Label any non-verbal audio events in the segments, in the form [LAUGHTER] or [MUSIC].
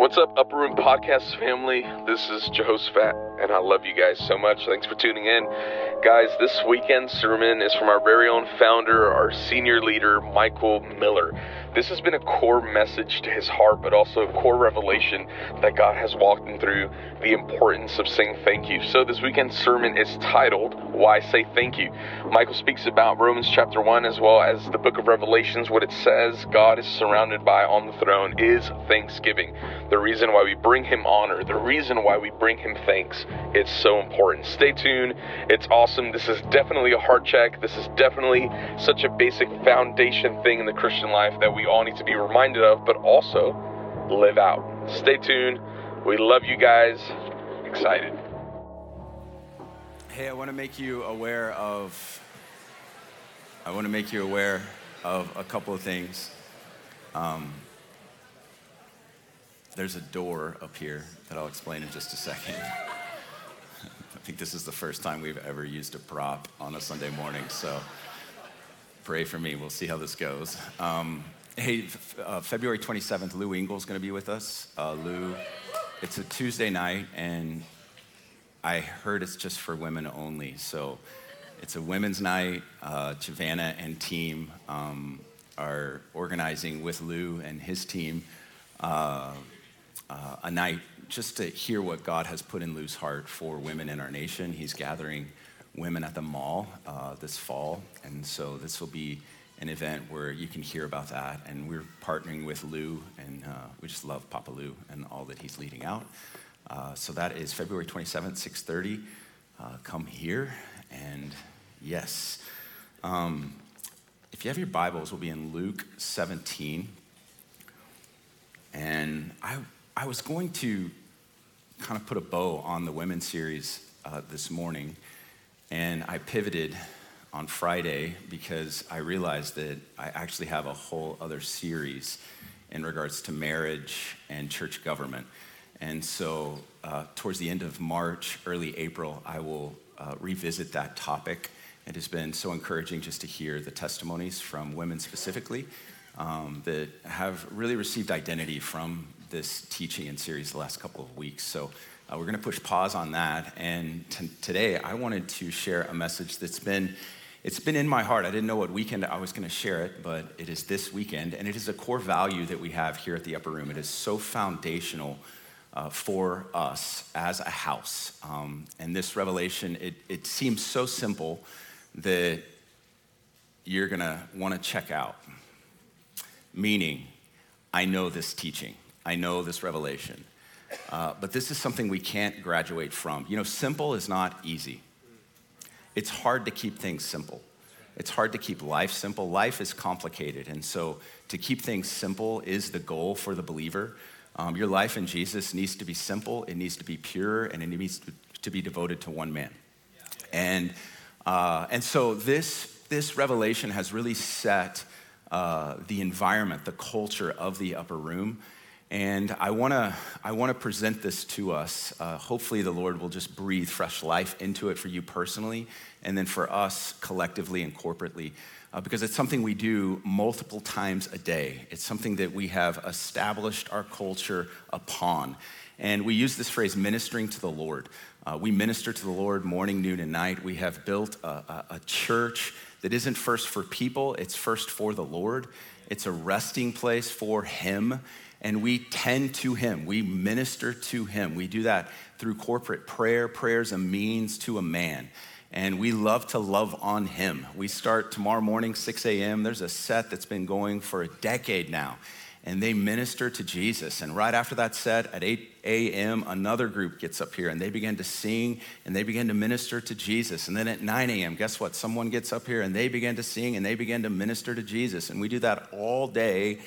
What's up, Upper Room Podcast family? This is Jehoshaphat, and I love you guys so much. Thanks for tuning in. Guys, this weekend sermon is from our very own founder, our senior leader, Michael Miller. This has been a core message to his heart, but also a core revelation that God has walked him through the importance of saying thank you. So, this weekend's sermon is titled, Why Say Thank You. Michael speaks about Romans chapter 1 as well as the book of Revelations. What it says God is surrounded by on the throne is thanksgiving. The reason why we bring him honor, the reason why we bring him thanks, it's so important. Stay tuned. It's awesome. This is definitely a heart check. This is definitely such a basic foundation thing in the Christian life that we all need to be reminded of, but also live out. Stay tuned. We love you guys. Excited. Hey, I want to make you aware of I want to make you aware of a couple of things. Um, there's a door up here that I'll explain in just a second. [LAUGHS] I think this is the first time we've ever used a prop on a Sunday morning, so pray for me. We'll see how this goes. Um, Hey, uh, February 27th, Lou Engle's going to be with us. Uh, Lou, it's a Tuesday night, and I heard it's just for women only. So it's a women's night. Uh, and team um, are organizing with Lou and his team uh, uh, a night just to hear what God has put in Lou's heart for women in our nation. He's gathering women at the mall uh, this fall, and so this will be an event where you can hear about that. And we're partnering with Lou, and uh, we just love Papa Lou and all that he's leading out. Uh, so that is February 27th, 6:30. Uh, come here, and yes, um, if you have your Bibles, we'll be in Luke 17. And I, I was going to kind of put a bow on the women's series uh, this morning, and I pivoted on Friday because I realized that I actually have a whole other series in regards to marriage and church government. And so, uh, towards the end of March, early April, I will uh, revisit that topic. It has been so encouraging just to hear the testimonies from women specifically um, that have really received identity from this teaching and series the last couple of weeks. So, uh, we're going to push pause on that. And t- today, I wanted to share a message that's been it's been in my heart. I didn't know what weekend I was going to share it, but it is this weekend, and it is a core value that we have here at the Upper Room. It is so foundational uh, for us as a house. Um, and this revelation, it, it seems so simple that you're going to want to check out. Meaning, I know this teaching, I know this revelation. Uh, but this is something we can't graduate from. You know, simple is not easy. It's hard to keep things simple. It's hard to keep life simple. Life is complicated. And so to keep things simple is the goal for the believer. Um, your life in Jesus needs to be simple, it needs to be pure, and it needs to be devoted to one man. And, uh, and so this, this revelation has really set uh, the environment, the culture of the upper room. And I want to I wanna present this to us. Uh, hopefully, the Lord will just breathe fresh life into it for you personally, and then for us collectively and corporately, uh, because it's something we do multiple times a day. It's something that we have established our culture upon. And we use this phrase, ministering to the Lord. Uh, we minister to the Lord morning, noon, and night. We have built a, a, a church that isn't first for people, it's first for the Lord. It's a resting place for Him and we tend to Him. We minister to Him. We do that through corporate prayer. Prayer is a means to a man. And we love to love on Him. We start tomorrow morning, 6 a.m. There's a set that's been going for a decade now. And they minister to Jesus. And right after that set, at 8 a.m., another group gets up here and they begin to sing and they begin to minister to Jesus. And then at 9 a.m., guess what? Someone gets up here and they begin to sing and they begin to minister to Jesus. And we do that all day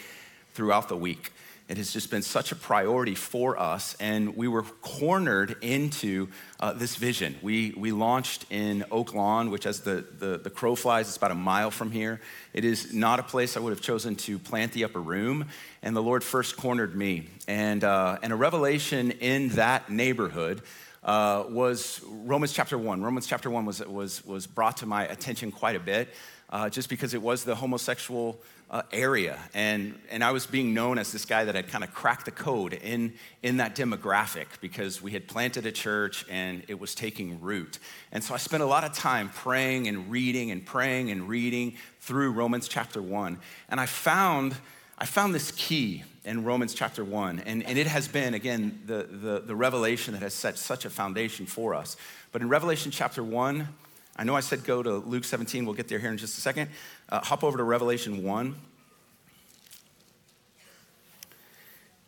throughout the week. It has just been such a priority for us, and we were cornered into uh, this vision. We, we launched in Oak Lawn, which, as the, the, the crow flies, it's about a mile from here. It is not a place I would have chosen to plant the upper room, and the Lord first cornered me. And, uh, and a revelation in that neighborhood uh, was Romans chapter 1. Romans chapter 1 was, was, was brought to my attention quite a bit. uh, just because it was the homosexual uh, area. And, and I was being known as this guy that had kind of cracked the code in, in that demographic because we had planted a church and it was taking root. And so I spent a lot of time praying and reading and praying and reading through Romans chapter 1. And I found, I found this key in Romans chapter 1. And, and it has been, again, the, the, the revelation that has set such a foundation for us. But in Revelation chapter 1, I know I said go to Luke 17. We'll get there here in just a second. Uh, hop over to Revelation 1.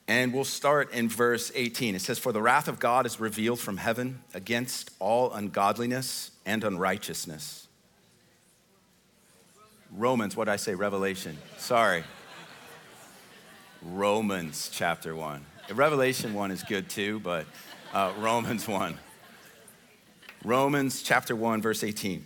And we'll start in verse 18. It says, For the wrath of God is revealed from heaven against all ungodliness and unrighteousness. Romans, what did I say? Revelation. Sorry. Romans chapter 1. Revelation 1 is good too, but uh, Romans 1. Romans chapter 1, verse 18.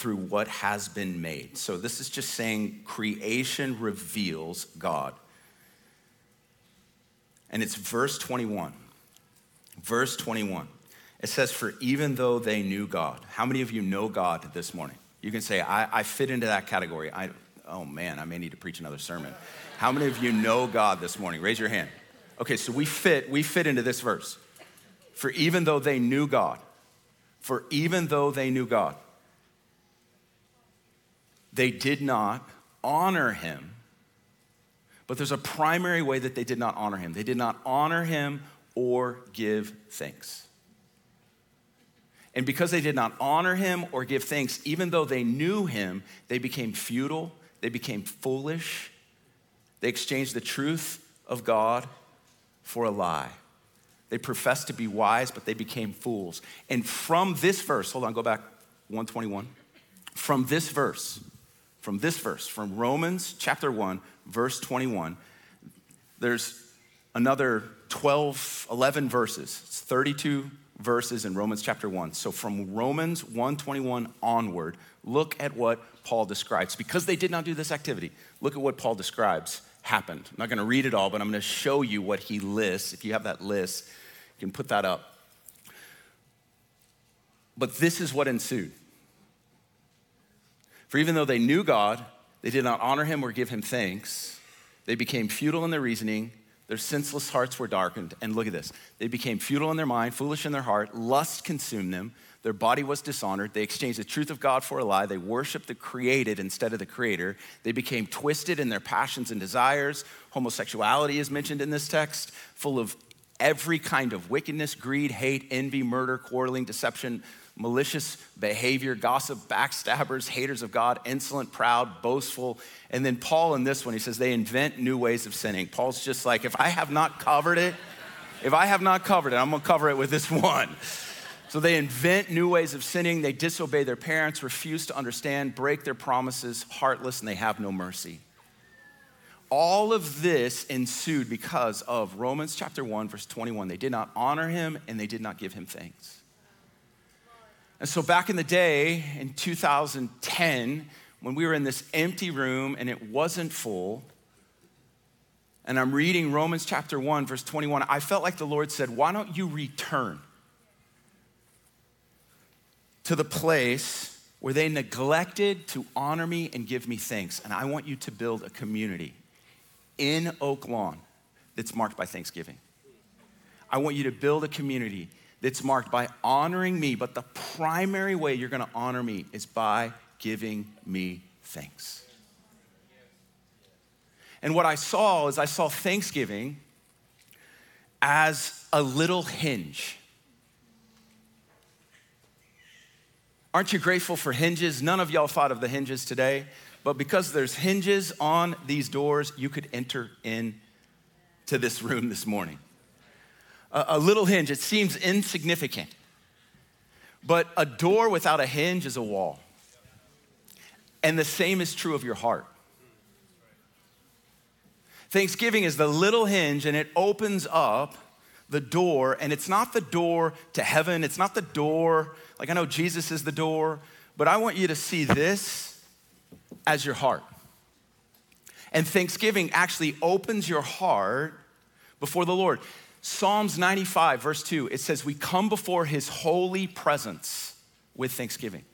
through what has been made. So this is just saying creation reveals God. And it's verse 21. Verse 21. It says, For even though they knew God, how many of you know God this morning? You can say, I, I fit into that category. I, oh man, I may need to preach another sermon. How many of you know God this morning? Raise your hand. Okay, so we fit, we fit into this verse. For even though they knew God, for even though they knew God, they did not honor him. But there's a primary way that they did not honor him. They did not honor him or give thanks. And because they did not honor him or give thanks, even though they knew him, they became futile, they became foolish. They exchanged the truth of God for a lie. They professed to be wise, but they became fools. And from this verse, hold on, go back 121. From this verse, from this verse, from Romans chapter 1, verse 21, there's another 12, 11 verses. It's 32 verses in Romans chapter 1. So from Romans 121 onward, look at what Paul describes. Because they did not do this activity, look at what Paul describes happened. I'm not going to read it all, but I'm going to show you what he lists. If you have that list, you can put that up. But this is what ensued. For even though they knew God, they did not honor him or give him thanks. They became futile in their reasoning. Their senseless hearts were darkened. And look at this they became futile in their mind, foolish in their heart. Lust consumed them. Their body was dishonored. They exchanged the truth of God for a lie. They worshiped the created instead of the creator. They became twisted in their passions and desires. Homosexuality is mentioned in this text, full of every kind of wickedness, greed, hate, envy, murder, quarreling, deception, malicious behavior, gossip, backstabbers, haters of God, insolent, proud, boastful. And then Paul in this one, he says they invent new ways of sinning. Paul's just like, if I have not covered it, if I have not covered it, I'm gonna cover it with this one. So they invent new ways of sinning, they disobey their parents, refuse to understand, break their promises, heartless, and they have no mercy all of this ensued because of Romans chapter 1, verse 21. They did not honor him and they did not give him thanks. And so, back in the day, in 2010, when we were in this empty room and it wasn't full, and I'm reading Romans chapter 1, verse 21, I felt like the Lord said, Why don't you return to the place where they neglected to honor me and give me thanks? And I want you to build a community in Oak Lawn that's marked by Thanksgiving. I want you to build a community that's marked by honoring me, but the primary way you're gonna honor me is by giving me thanks. And what I saw is I saw Thanksgiving as a little hinge. Aren't you grateful for hinges? None of y'all thought of the hinges today but because there's hinges on these doors, you could enter in to this room this morning. A, little hinge, it seems insignificant, but a door without a hinge is a wall. And the same is true of your heart. Thanksgiving is the little hinge and it opens up the door, and it's not the door to heaven, it's not the door, like I know Jesus is the door, but I want you to see this as your heart. And Thanksgiving actually opens your heart before the Lord. Psalms 95, verse 2, it says, We come before his holy presence with thanksgiving.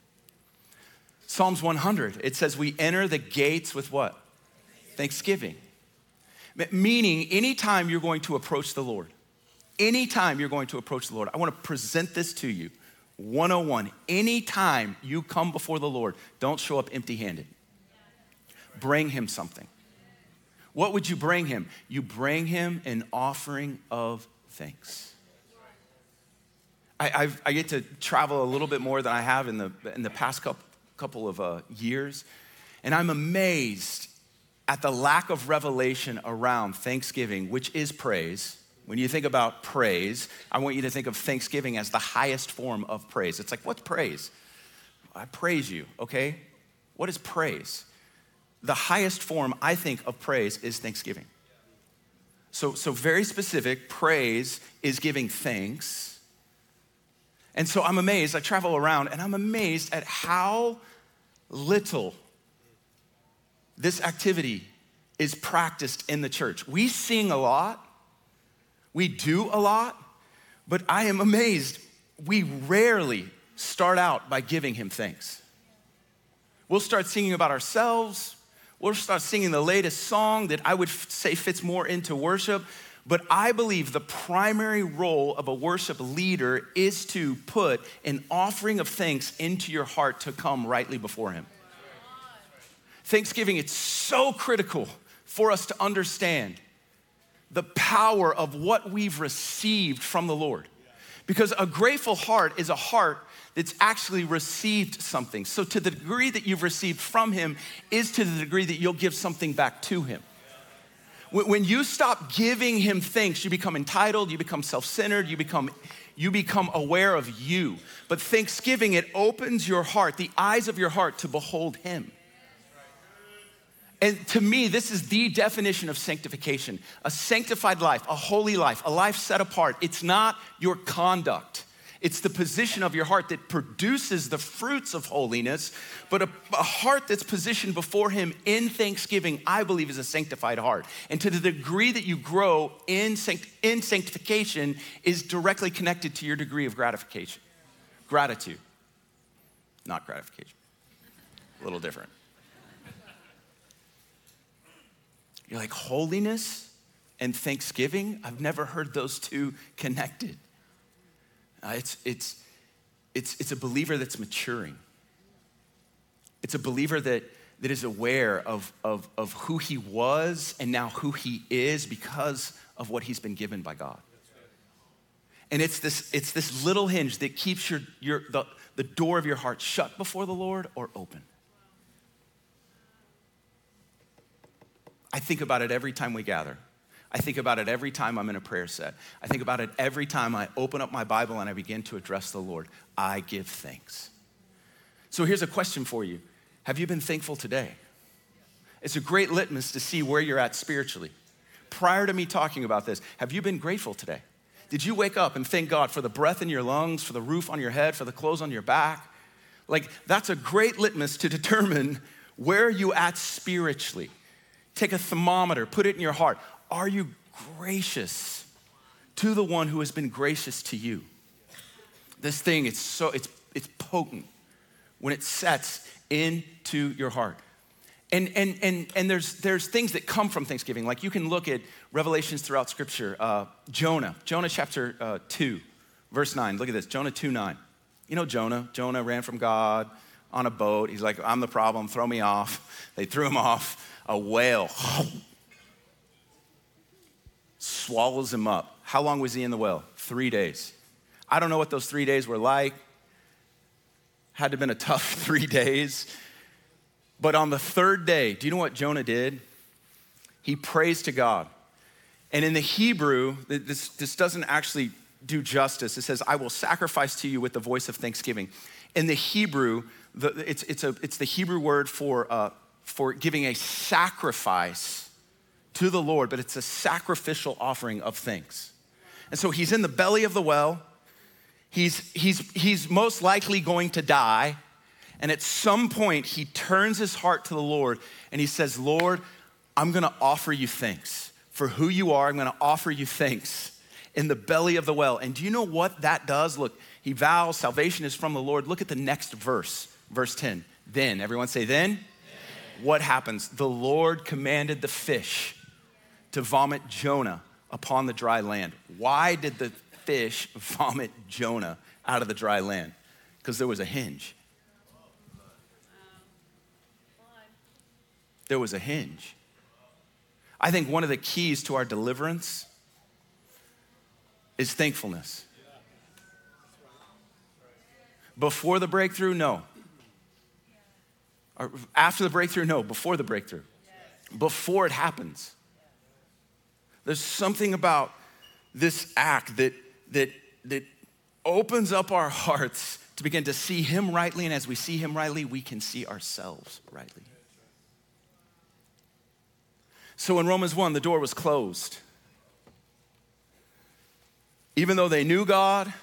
Psalms 100, it says, We enter the gates with what? Thanksgiving. Meaning, anytime you're going to approach the Lord, anytime you're going to approach the Lord, I want to present this to you 101. Anytime you come before the Lord, don't show up empty handed. Bring him something. What would you bring him? You bring him an offering of thanks. I, I've, i get to travel a little bit more than I have in the, in the past couple, couple of uh, years, and I'm amazed at the lack of revelation around thanksgiving, which is praise. When you think about praise, I want you to think of thanksgiving as the highest form of praise. It's like, what's praise? I praise you, okay? What is praise? The highest form, I think, of praise is thanksgiving. So, so very specific, praise is giving thanks. And so I'm amazed, I travel around and I'm amazed at how little this activity is practiced in the church. We sing a lot, we do a lot, but I am amazed we rarely start out by giving him thanks. We'll start singing about ourselves, We'll start singing the latest song that I would say fits more into worship. But I believe the primary role of a worship leader is to put an offering of thanks into your heart to come rightly before Him. Thanksgiving, it's so critical for us to understand the power of what we've received from the Lord. Because a grateful heart is a heart that's actually received something. So, to the degree that you've received from Him, is to the degree that you'll give something back to Him. When you stop giving Him thanks, you become entitled, you become self centered, you become you become aware of you. But thanksgiving, it opens your heart, the eyes of your heart to behold Him. And to me, this is the definition of sanctification a sanctified life, a holy life, a life set apart. It's not your conduct, it's the position of your heart that produces the fruits of holiness, but a, a, heart that's positioned before Him in thanksgiving, I believe, is a sanctified heart. And to the degree that you grow in, sanct, in sanctification, is directly connected to your degree of gratification. Gratitude, not gratification. A little different. You're like, holiness and thanksgiving? I've never heard those two connected. Uh, it's, it's, it's, it's a believer that's maturing. It's a believer that, that is aware of, of, of who he was and now who he is because of what he's been given by God. And it's this, it's this little hinge that keeps your, your, the, the door of your heart shut before the Lord or open. I think about it every time we gather. I think about it every time I'm in a prayer set. I think about it every time I open up my Bible and I begin to address the Lord. I give thanks. So here's a question for you Have you been thankful today? It's a great litmus to see where you're at spiritually. Prior to me talking about this, have you been grateful today? Did you wake up and thank God for the breath in your lungs, for the roof on your head, for the clothes on your back? Like, that's a great litmus to determine where you at spiritually. Take a thermometer, put it in your heart. Are you gracious to the one who has been gracious to you? This thing, it's so, it's, it's potent when it sets into your heart. And, and, and, and there's, there's things that come from Thanksgiving. Like you can look at revelations throughout Scripture. Uh, Jonah, Jonah chapter uh, 2, verse 9. Look at this Jonah 2 9. You know Jonah. Jonah ran from God on a boat. He's like, I'm the problem, throw me off. They threw him off. A whale swallows him up. How long was he in the well? Three days. I don't know what those three days were like. Had to have been a tough [LAUGHS] three days. But on the third day, do you know what Jonah did? He prays to God. And in the Hebrew, this, this doesn't actually do justice. It says, I will sacrifice to you with the voice of thanksgiving. In the Hebrew, the, it's, it's, a, it's the Hebrew word for, uh, for giving a sacrifice to the Lord, but it's a sacrificial offering of thanks. And so he's in the belly of the well. He's, he's, he's most likely going to die. And at some point, he turns his heart to the Lord and he says, Lord, I'm gonna offer you thanks for who you are. I'm gonna offer you thanks in the belly of the well. And do you know what that does? Look, he vows salvation is from the Lord. Look at the next verse, verse 10. Then, everyone say, then? then. What happens? The Lord commanded the fish to vomit Jonah upon the dry land. Why did the fish vomit Jonah out of the dry land? Because there was a hinge. There was a hinge. I think one of the keys to our deliverance is thankfulness. Before the breakthrough, no. After the breakthrough, no. Before the breakthrough. Before it happens. There's something about this act that, that, that opens up our hearts to begin to see Him rightly. And as we see Him rightly, we can see ourselves rightly. So in Romans 1, the door was closed. Even though they knew God,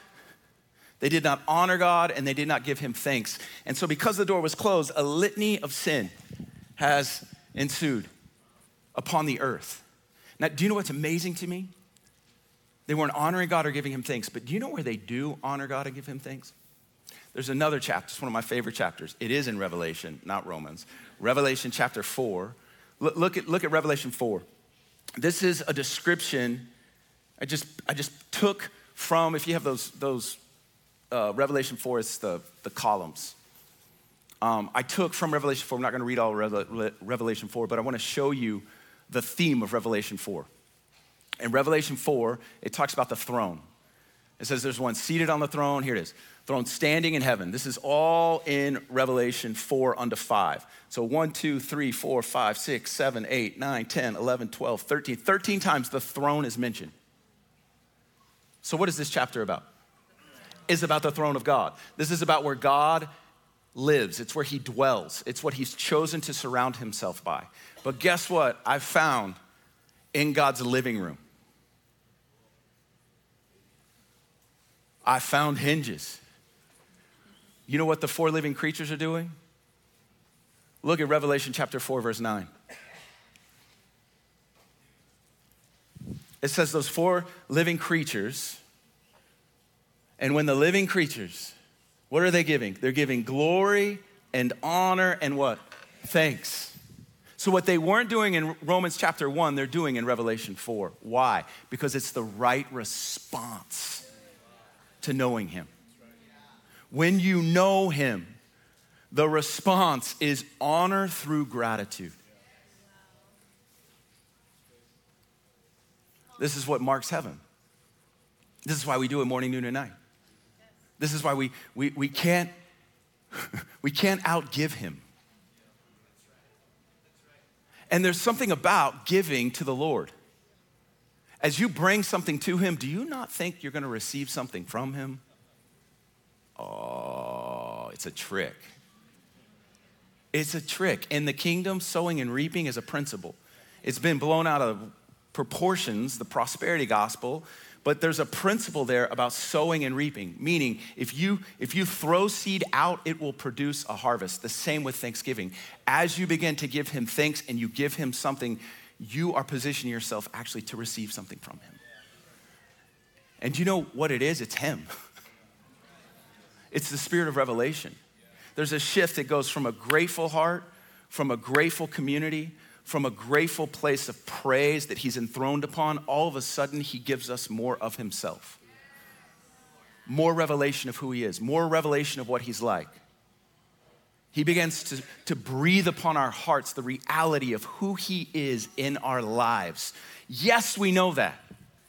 they did not honor God and they did not give him thanks. And so, because the door was closed, a litany of sin has ensued upon the earth. Now, do you know what's amazing to me? They weren't honoring God or giving him thanks, but do you know where they do honor God and give him thanks? There's another chapter, it's one of my favorite chapters. It is in Revelation, not Romans. Revelation chapter 4. Look, look at, look at Revelation 4. This is a description I just, I just took from, if you have those, those uh, Revelation 4, it's the, the columns. Um, I took from Revelation 4, I'm not going to read all Revelation 4, but I want to show you the theme of Revelation 4. In Revelation 4, it talks about the throne. It says there's one seated on the throne. Here it is throne standing in heaven. This is all in Revelation 4 unto 5. So 1, 2, 3, 4, 5, 6, 7, 8, 9, 10, 11, 12, 13. 13 times the throne is mentioned. So, what is this chapter about? Is about the throne of God. This is about where God lives, it's where he dwells, it's what he's chosen to surround himself by. But guess what? I found in God's living room. I found hinges. You know what the four living creatures are doing? Look at Revelation chapter 4, verse 9. It says, Those four living creatures, and when the living creatures, what are they giving? They're giving glory and honor and what? Thanks. So, what they weren't doing in Romans chapter 1, they're doing in Revelation 4. Why? Because it's the right response to knowing Him. When you know Him, the response is honor through gratitude. This is what marks heaven. This is why we do it morning, noon, and night. This is why we, we, we can't [LAUGHS] we can't outgive him. And there's something about giving to the Lord. As you bring something to Him, do you not think you're going to receive something from Him? Oh, it's a trick. It's a trick. In the kingdom, sowing and reaping is a principle. It's been blown out of proportions, the prosperity gospel, but there's a principle there about sowing and reaping meaning if you if you throw seed out it will produce a harvest. The same with thanksgiving. As you begin to give him thanks and you give him something you are positioning yourself actually to receive something from him. And you know what it is? It's him. [LAUGHS] It's the spirit of revelation. There's a shift that goes from a grateful heart from a grateful community from a grateful place of praise that he's enthroned upon, all of a sudden he gives us more of himself. More revelation of who he is, more revelation of what he's like. He begins to, to breathe upon our hearts the reality of who he is in our lives. Yes, we know that.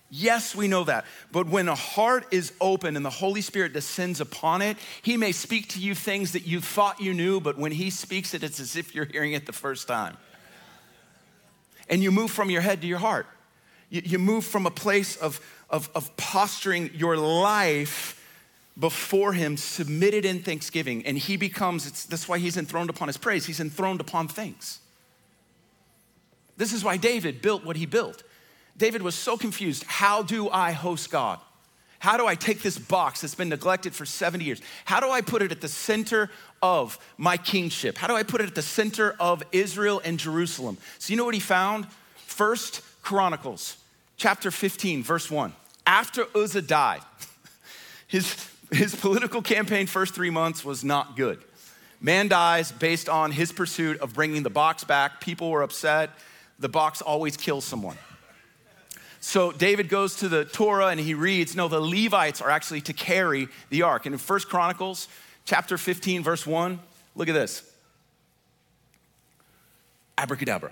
Yes, we know that. But when a heart is open and the Holy Spirit descends upon it, He may speak to you things that you thought you knew, but when He speaks it, it's as if you're hearing it the first time and you move from your head to your heart. You, you move from a place of, of, of posturing your life before him, submitted in thanksgiving, and he becomes, that's why he's enthroned upon his praise, he's enthroned upon things. This is why David built what he built. David was so confused. How do I host God? How do I take this box that's been neglected for 70 years? How do I put it at the center of my kingship? How do I put it at the center of Israel and Jerusalem? So, you know what he found? First Chronicles chapter 15, verse 1. After Uzzah died, [LAUGHS] his, his political campaign, first three months, was not good. Man dies based on his pursuit of bringing the box back. People were upset. The box always kills someone. So David goes to the Torah and he reads, no, the Levites are actually to carry the ark. And in First Chronicles chapter 15, verse 1, look at this. Abracadabra.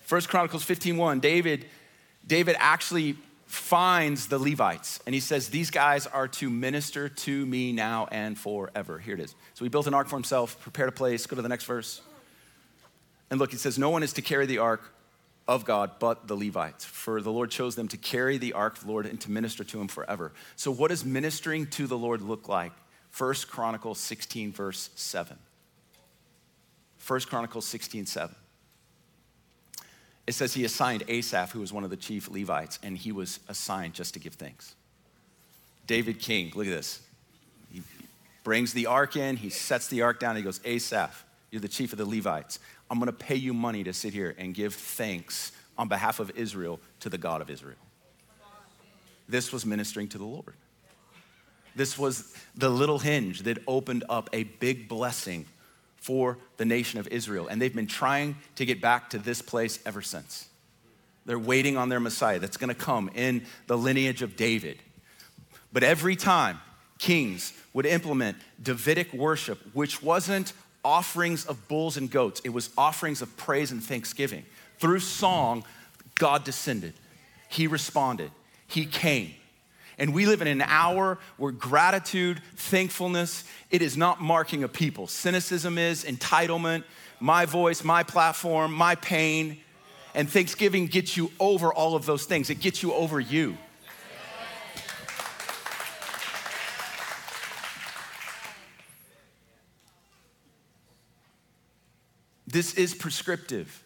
First Chronicles 15, 1, David, David actually finds the Levites and he says, These guys are to minister to me now and forever. Here it is. So he built an ark for himself, prepared a place. Go to the next verse. And look, he says, No one is to carry the ark of God but the Levites, for the Lord chose them to carry the ark of the Lord and to minister to him forever. So, what does ministering to the Lord look like? First Chronicles 16, verse 7. First Chronicles 16, 7. It says he assigned Asaph, who was one of the chief Levites, and he was assigned just to give thanks. David King, look at this. He brings the ark in, he sets the ark down, he goes, Asaph, you're the chief of the Levites. I'm gonna pay you money to sit here and give thanks on behalf of Israel to the God of Israel. This was ministering to the Lord. This was the little hinge that opened up a big blessing for the nation of Israel. And they've been trying to get back to this place ever since. They're waiting on their Messiah that's gonna come in the lineage of David. But every time kings would implement Davidic worship, which wasn't offerings of bulls and goats, it was offerings of praise and thanksgiving. Through song, God descended, He responded, He came. And we live in an hour where gratitude, thankfulness, it is not marking a people. Cynicism is entitlement, my voice, my platform, my pain. And thanksgiving gets you over all of those things. It gets you over you. This is prescriptive.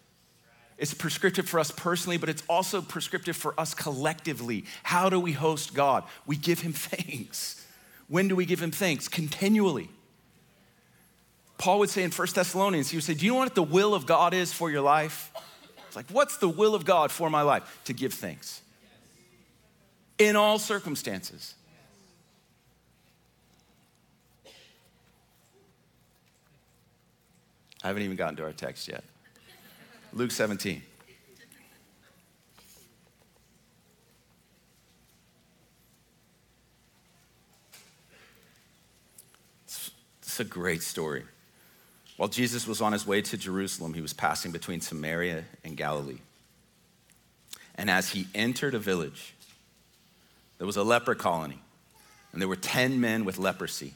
It's prescriptive for us personally, but it's also prescriptive for us collectively. How do we host God? We give Him [LAUGHS] thanks. When do we give Him thanks? Continually. Paul would say in 1 Thessalonians, he would say, Do you know what the will of God is for your life? It's like, What's the will of God for my life? To give thanks in all circumstances. I haven't even gotten to our text yet. Luke 17. It's a great story. While Jesus was on his way to Jerusalem, he was passing between Samaria and Galilee. And as he entered a village, there was a leper colony, and there were 10 men with leprosy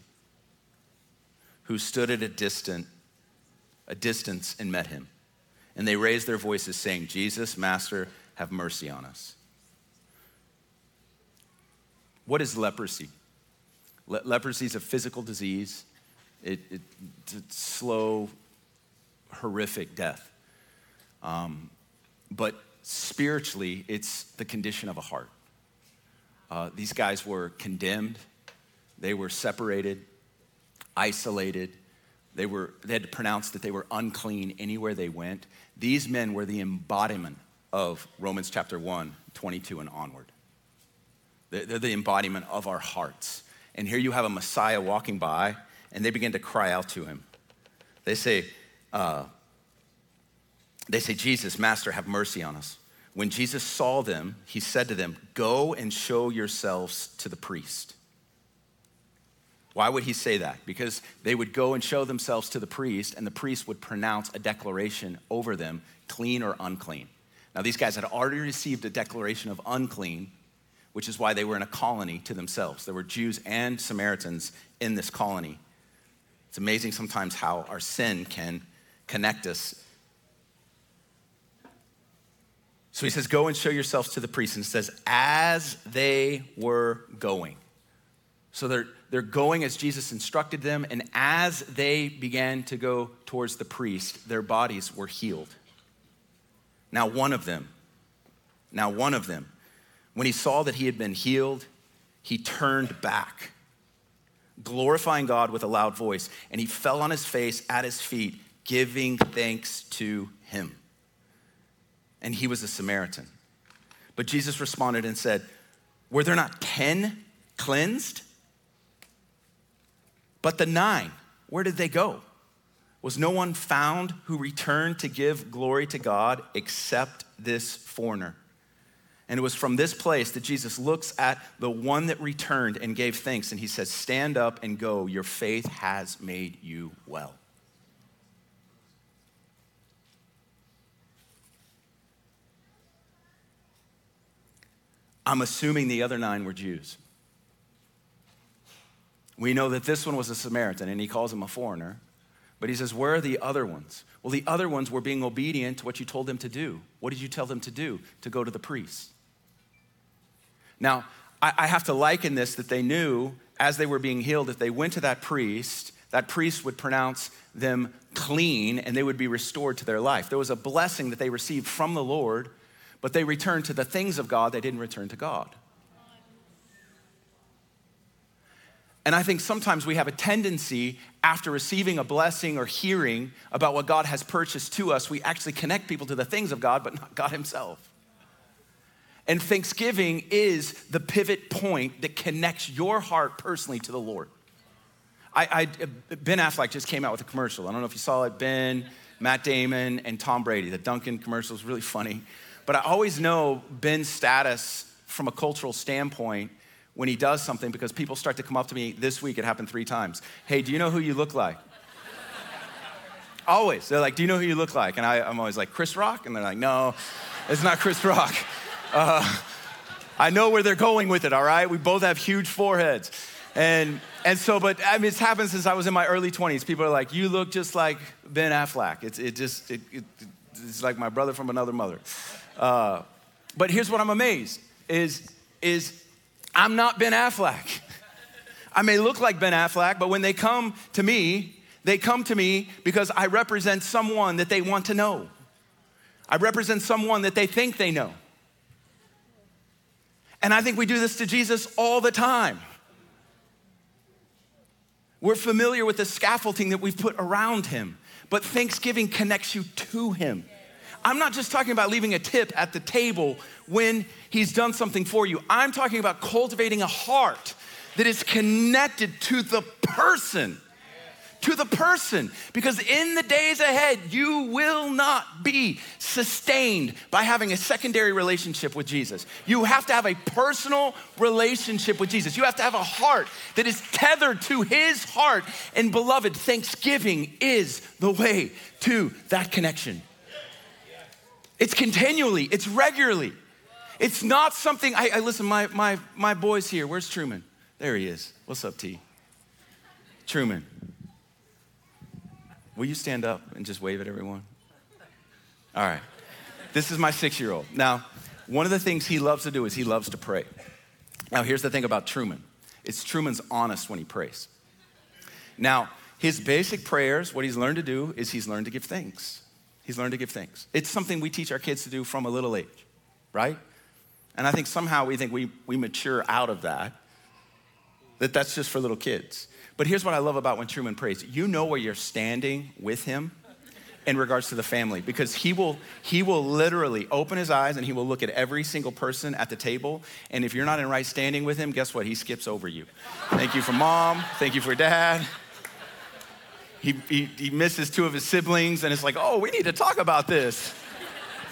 who stood at a distant a distance and met him. And they raised their voices, saying, Jesus, Master, have mercy on us. What is leprosy? Le- leprosy is a physical disease, it, it, it's slow, horrific death. Um, but spiritually, it's the condition of a heart. Uh, these guys were condemned, they were separated, isolated, they, were, they had to pronounce that they were unclean anywhere they went. These men were the embodiment of Romans chapter 1, 22 and onward. They're the embodiment of our hearts. And here you have a Messiah walking by, and they begin to cry out to him. They say, uh, they say, Jesus, Master, have mercy on us. When Jesus saw them, he said to them, Go and show yourselves to the priest. Why would he say that? Because they would go and show themselves to the priest, and the priest would pronounce a declaration over them clean or unclean. Now, these guys had already received a declaration of unclean, which is why they were in a colony to themselves. There were Jews and Samaritans in this colony. It's amazing sometimes how our sin can connect us. So he says, Go and show yourselves to the priest. And says, As they were going. So they're they're going as Jesus instructed them, and as they began to go towards the priest, their bodies were healed. Now, one of them, now, one of them, when he saw that he had been healed, he turned back, glorifying God with a loud voice, and he fell on his face at his feet, giving thanks to him. And he was a Samaritan. But Jesus responded and said, Were there not 10 cleansed? But the nine, where did they go? Was no one found who returned to give glory to God except this foreigner? And it was from this place that Jesus looks at the one that returned and gave thanks, and he says, Stand up and go. Your faith has made you well. I'm assuming the other nine were Jews. We know that this one was a Samaritan, and he calls him a foreigner. But he says, Where are the other ones? Well, the other ones were being obedient to what you told them to do. What did you tell them to do? To go to the priest. Now, I, have to liken this that they knew as they were being healed, if they went to that priest, that priest would pronounce them clean and they would be restored to their life. There was a blessing that they received from the Lord, but they returned to the things of God, they didn't return to God. And I think sometimes we have a tendency, after receiving a blessing or hearing about what God has purchased to us, we actually connect people to the things of God, but not God Himself. And Thanksgiving is the pivot point that connects your heart personally to the Lord. I, I, ben Affleck just came out with a commercial. I don't know if you saw it. Ben, Matt Damon, and Tom Brady. The Dunkin' commercial is really funny. But I always know Ben's status from a cultural standpoint when he does something because people start to come up to me this week, it happened three times. Hey, do you know who you look like? [LAUGHS] always. They're like, Do you know who you look like? And I, am always like, Chris Rock? And they're like, No, it's not Chris Rock. [LAUGHS] Uh, I know where they're going with it, all right? We both have huge foreheads. And, and so, but I mean, it's happened since I was in my early 20s. People are like, You look just like Ben Affleck. It's, it just, it, it, it's like my brother from another mother. Uh, but here's what I'm amazed is, is I'm not Ben Affleck. I may look like Ben Affleck, but when they come to me, they come to me because I represent someone that they want to know. I represent someone that they think they know. And I think we do this to Jesus all the time. We're familiar with the scaffolding that we've put around him, but Thanksgiving connects you to him. I'm not just talking about leaving a tip at the table when he's done something for you. I'm talking about cultivating a heart that is connected to the person. To the person, because in the days ahead, you will not be sustained by having a secondary relationship with Jesus. You have to have a personal relationship with Jesus. You have to have a heart that is tethered to his heart. And beloved, thanksgiving is the way to that connection. It's continually, it's regularly. It's not something, I, I, listen, my, my, my boy's here. Where's Truman? There he is. What's up, T? Truman. Will you stand up and just wave at everyone? All right. This is my six year old. Now, one of the things he loves to do is he loves to pray. Now, here's the thing about Truman it's Truman's honest when he prays. Now, his basic prayers, what he's learned to do is he's learned to give thanks. He's learned to give thanks. It's something we teach our kids to do from a little age, right? And I think somehow we think we, we mature out of that, that that's just for little kids. But here's what I love about when Truman prays you know where you're standing with him in regards to the family because he will he will literally open his eyes and he will look at every single person at the table and if you're not in right standing with him guess what he skips over you thank you for mom thank you for dad he, he, he misses two of his siblings, and it's like, oh, we need to talk about this.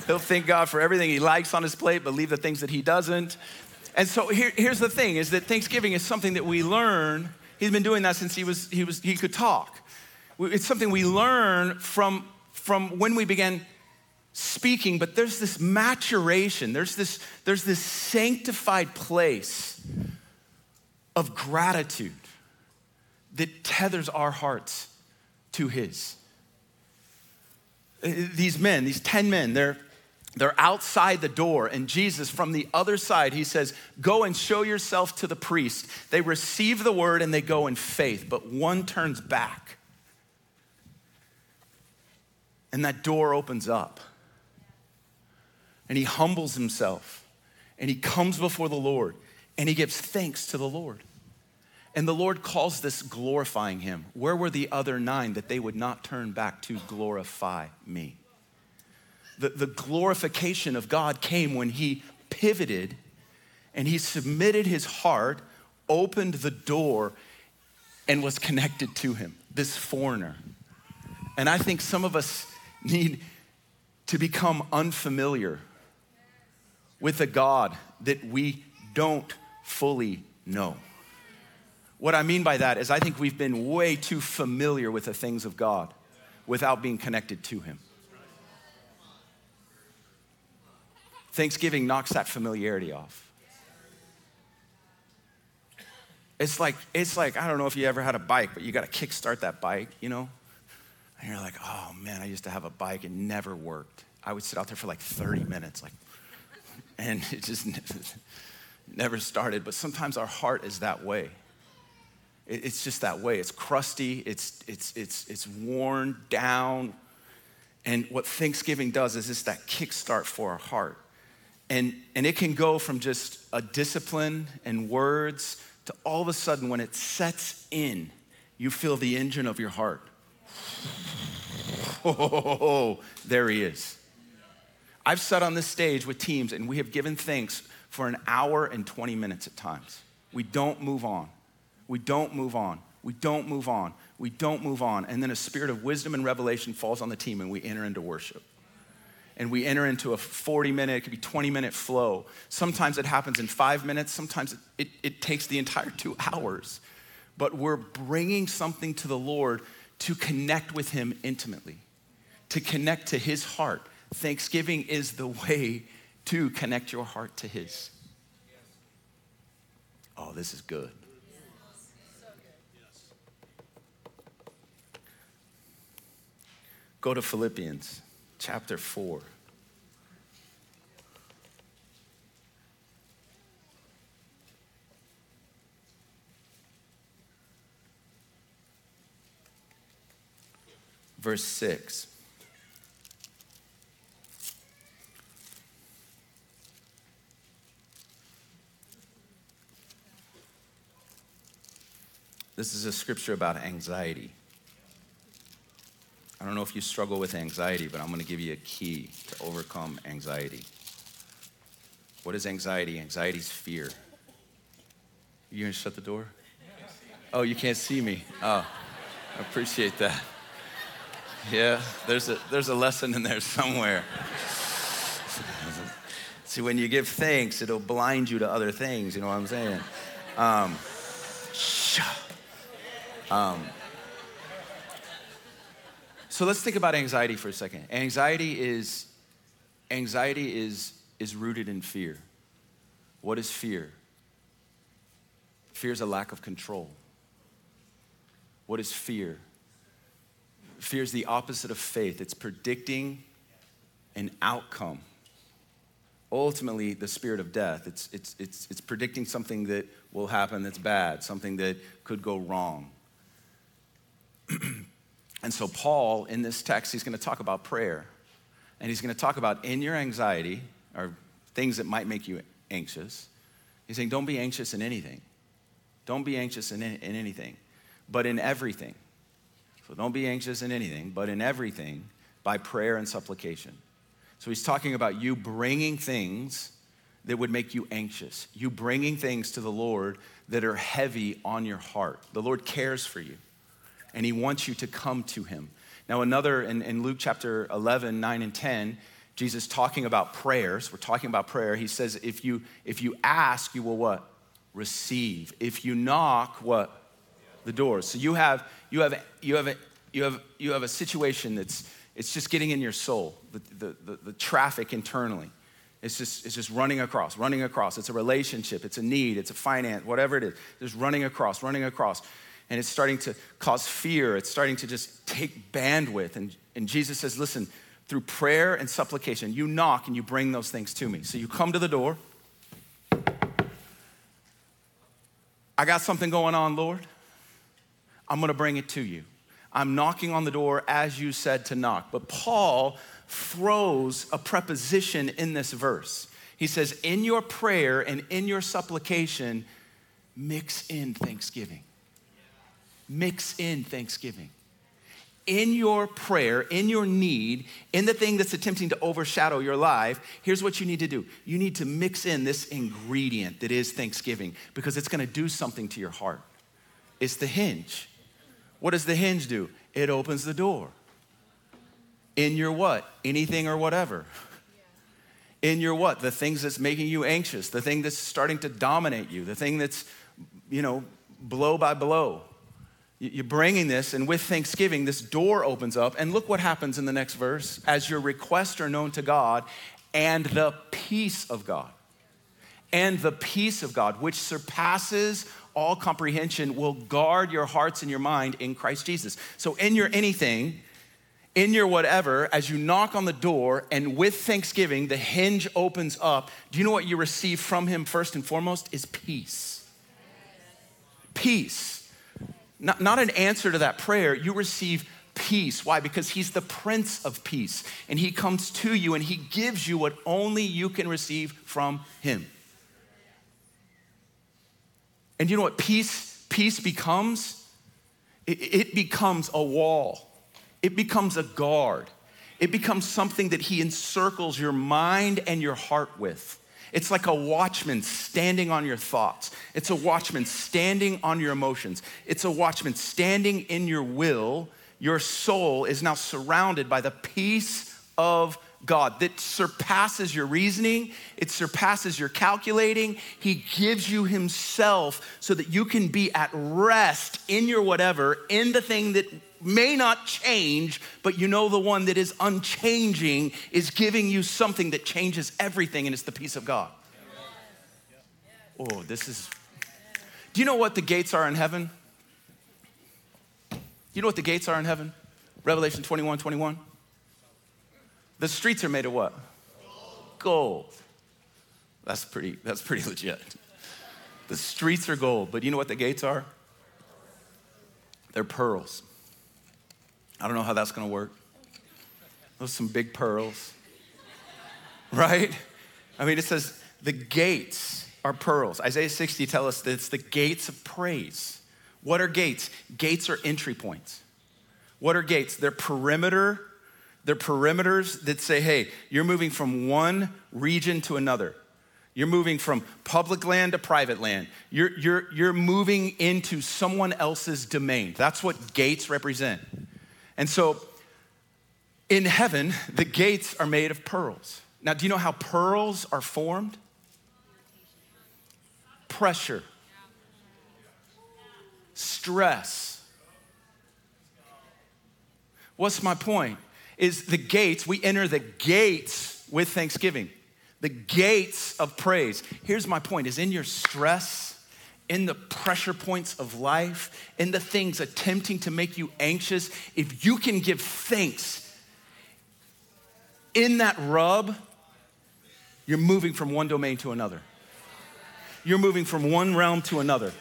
He'll thank God for everything he likes on his plate, but leave the things that he doesn't. And so here, here's the thing is that Thanksgiving is something that we learn. He's been doing that since he was he was he could talk. It's something we learn from from when we began speaking, but there's this maturation, there's this, there's this sanctified place of gratitude that tethers our hearts to his. Uh, these men, these 10 men, they're, they're outside the door, and Jesus, from the other side, he says, Go and show yourself to the priest. They receive the word and they go in faith, but one turns back. And that door opens up. and he humbles himself and he comes before the Lord and he gives thanks to the Lord. And the Lord calls this glorifying him. Where were the other nine that they would not turn back to glorify me? The, the glorification of God came when he pivoted and he submitted his heart, opened the door, and was connected to him, this foreigner. And I think some of us need to become unfamiliar with a God that we don't fully know. What I mean by that is, I think we've been way too familiar with the things of God without being connected to Him. Thanksgiving knocks that familiarity off. It's like, it's like, I don't know if you ever had a bike, but you got to kickstart that bike, you know? And you're like, oh man, I used to have a bike, it never worked. I would sit out there for like 30 minutes, like, and it just [LAUGHS] never started. But sometimes our heart is that way. It's just that way. It's crusty, it's, it's, it's, it's worn down. And what Thanksgiving does is it's that kickstart for our heart. And, and it can go from just a discipline and words to all of a sudden, when it sets in, you feel the engine of your heart. [LAUGHS] Oh, there he is. I've sat on this stage with teams and we have given thanks for an hour and 20 minutes at times. We don't move on. We don't move on. We don't move on. We don't move on. And then a spirit of wisdom and revelation falls on the team and we enter into worship. And we enter into a 40 minute, it could be 20 minute flow. Sometimes it happens in five minutes, sometimes it, it, it takes the entire two [LAUGHS] hours. But we're bringing something to the Lord to connect with Him intimately, to connect to His heart. Thanksgiving is the way to connect your heart to His. Oh, this is good. Go to Philippians chapter 4. Verse 6. This is a scripture about anxiety. I don't know if you struggle with anxiety, but I'm going to give you a key to overcome anxiety. What is anxiety? Anxiety is fear. You going to shut the door? Oh, you can't see me. Oh, I appreciate that. Yeah, there's a, there's a lesson in there somewhere. See, when you give thanks, it'll blind you to other things. You know what I'm saying? Um, um, so let's think about anxiety for a second. Anxiety is anxiety is is rooted in fear. What is fear? Fear is a lack of control. What is fear? Fear is the opposite of faith. It's predicting an outcome. Ultimately, the spirit of death. It's, it's, it's, it's predicting something that will happen that's bad, something that could go wrong. [CLEARS THROAT] And so, Paul, in this text, he's going to talk about prayer. And he's going to talk about in your anxiety, or things that might make you anxious, he's saying, don't be anxious in anything. Don't be anxious in, in anything, but in everything. So, don't be anxious in anything, but in everything by prayer and supplication. So, he's talking about you bringing things that would make you anxious, you bringing things to the Lord that are heavy on your heart. The Lord cares for you and he wants you to come to him. Now, another in, in Luke chapter 11, 9, and 10, Jesus talking about prayers. We're talking about prayer. He says, if you, if you ask, you will what? Receive. If you knock, what? The doors. So you have, you have, you have, a, you have, you have a situation that's, it's just getting in your soul, the, the, the, the traffic internally. It's just, it's just running across, running across. It's a relationship, it's a need, it's a finance, whatever it is. Just running across, running across and it's starting to cause fear. It's starting to just take bandwidth. And, and Jesus says, listen, through prayer and supplication, you knock and you bring those things to me. So you come to the door. I got something going on, Lord. I'm going to bring it to you. I'm knocking on the door as you said to knock. But Paul throws a preposition in this verse. He says, In your prayer and in your supplication, mix in thanksgiving. Mix in thanksgiving. In your prayer, in your need, in the thing that's attempting to overshadow your life, here's what you need to do. You need to mix in this ingredient that is thanksgiving because it's gonna do something to your heart. It's the hinge. What does the hinge do? It opens the door. In your what? Anything or whatever. In your what? The things that's making you anxious, the thing that's starting to dominate you, the thing that's, you know, blow by blow. You're bringing this, and with thanksgiving, this door opens up. And look what happens in the next verse as your requests are known to God, and the peace of God, and the peace of God, which surpasses all comprehension, will guard your hearts and your mind in Christ Jesus. So, in your anything, in your whatever, as you knock on the door, and with thanksgiving, the hinge opens up. Do you know what you receive from Him first and foremost? Is peace. Peace not, not an answer to that prayer, you receive peace. Why? Because he's the Prince of Peace, and he comes to you and he gives you what only you can receive from him. And you know what peace peace becomes? It, it becomes a wall. It becomes a guard. It becomes something that he encircles your mind and your heart with. It's like a watchman standing on your thoughts. It's a watchman standing on your emotions. It's a watchman standing in your will. Your soul is now surrounded by the peace of God that surpasses your reasoning, it surpasses your calculating. He gives you Himself so that you can be at rest in your whatever, in the thing that may not change, but you know the one that is unchanging is giving you something that changes everything, and it's the peace of God. Oh, this is. Do you know what the gates are in heaven? You know what the gates are in heaven? Revelation 21 21. The streets are made of what? Gold. That's pretty, that's pretty legit. The streets are gold, but you know what the gates are? They're pearls. I don't know how that's gonna work. Those some big pearls, right? I mean, it says the gates are pearls. Isaiah 60 tells us that it's the gates of praise. What are gates? Gates are entry points. What are gates? They're perimeter, they're perimeters that say, hey, you're moving from one region to another. You're moving from public land to private land. You're, you're, you're moving into someone else's domain. That's what gates represent. And so in heaven, the gates are made of pearls. Now, do you know how pearls are formed? Pressure, stress. What's my point? Is the gates, we enter the gates with thanksgiving, the gates of praise. Here's my point is in your stress, in the pressure points of life, in the things attempting to make you anxious, if you can give thanks in that rub, you're moving from one domain to another. You're moving from one realm to another.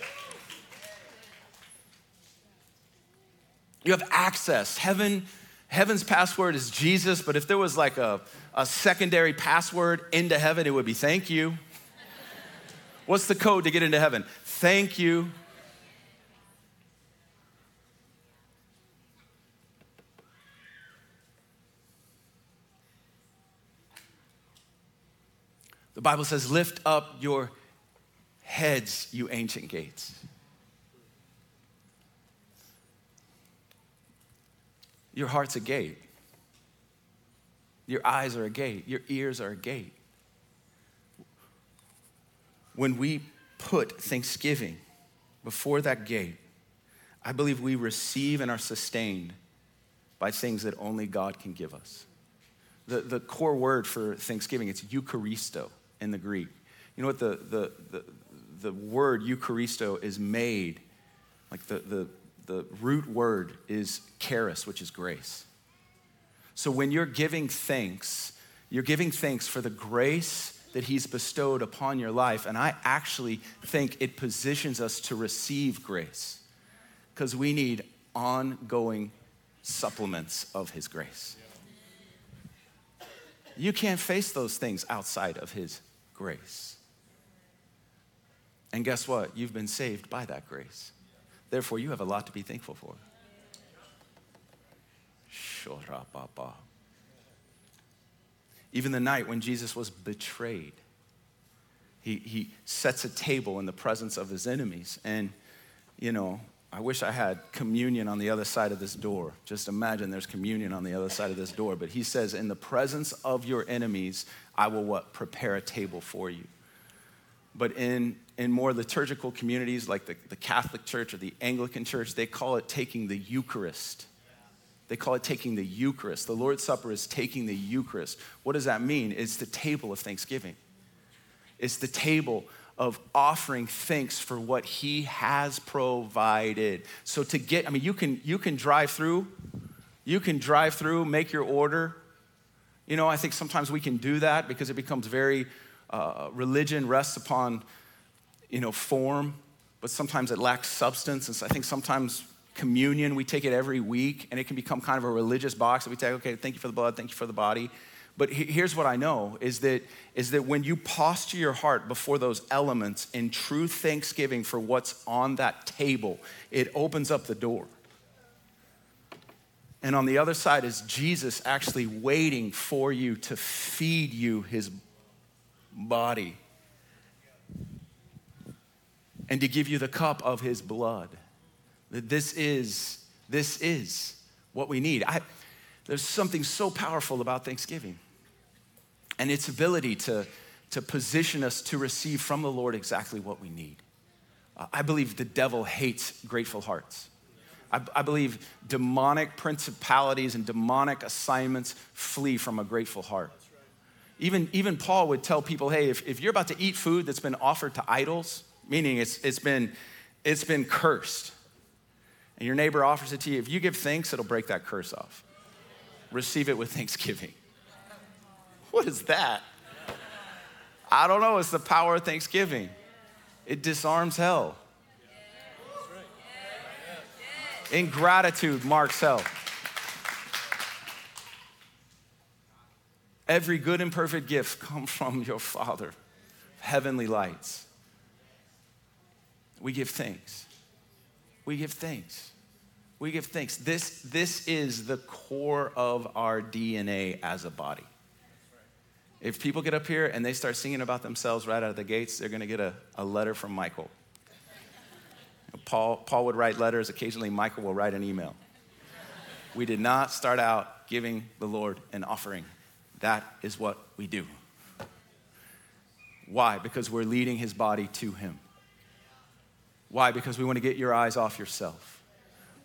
You have access. Heaven, heaven's password is Jesus, but if there was like a, a secondary password into heaven, it would be thank you. What's the code to get into heaven? Thank you. The Bible says, Lift up your heads, you ancient gates. Your heart's a gate. Your eyes are a gate. Your ears are a gate. When we put thanksgiving before that gate, I believe we receive and are sustained by things that only God can give us. The, the core word for thanksgiving, it's Eucharisto in the Greek. You know what the, the, the, the word Eucharisto is made, like the, the, the root word is charis, which is grace. So when you're giving thanks, you're giving thanks for the grace that He's bestowed upon your life. And I actually think it positions us to receive grace because we need ongoing supplements of His grace. You can't face those things outside of His grace. And guess what? You've been saved by that grace. Therefore, you have a lot to be thankful for. Even the night when Jesus was betrayed, he, he sets a table in the presence of his enemies. And, you know, I wish I had communion on the other side of this door. Just imagine there's communion on the other side of this door. But he says, In the presence of your enemies, I will what? Prepare a table for you. But in, in more liturgical communities like the, the Catholic Church or the Anglican Church, they call it taking the Eucharist. They call it taking the Eucharist. The Lord's Supper is taking the Eucharist. What does that mean? It's the table of thanksgiving. It's the table of offering thanks for what he has provided. So to get, I mean, you can you can drive through, you can drive through, make your order. You know, I think sometimes we can do that because it becomes very uh, religion rests upon, you know, form, but sometimes it lacks substance. And so I think sometimes communion, we take it every week, and it can become kind of a religious box that we take, okay, thank you for the blood, thank you for the body. But here's what I know is that, is that when you posture your heart before those elements in true thanksgiving for what's on that table, it opens up the door. And on the other side is Jesus actually waiting for you to feed you his body and to give you the cup of his blood. This is, this is what we need. I, there's something so powerful about Thanksgiving and its ability to, to position us to receive from the Lord exactly what we need. I believe the devil hates grateful hearts. I, I believe demonic principalities and demonic assignments flee from a grateful heart. Even, even Paul would tell people, hey, if, if you're about to eat food that's been offered to idols, meaning it's, it's, been, it's been cursed, and your neighbor offers it to you, if you give thanks, it'll break that curse off. Receive it with thanksgiving. [LAUGHS] What is that? I don't know. It's the power of thanksgiving, it disarms hell. Ingratitude marks hell. Every good and perfect gift [LAUGHS] comes from your Father, heavenly lights. We give thanks. We give thanks. We give thanks. This, this is the core of our DNA as a body. If people get up here and they start singing about themselves right out of the gates, they're going to get a, a letter from Michael. Paul, Paul would write letters. Occasionally, Michael will write an email. We did not start out giving the Lord an offering. That is what we do. Why? Because we're leading his body to him. Why? Because we want to get your eyes off yourself.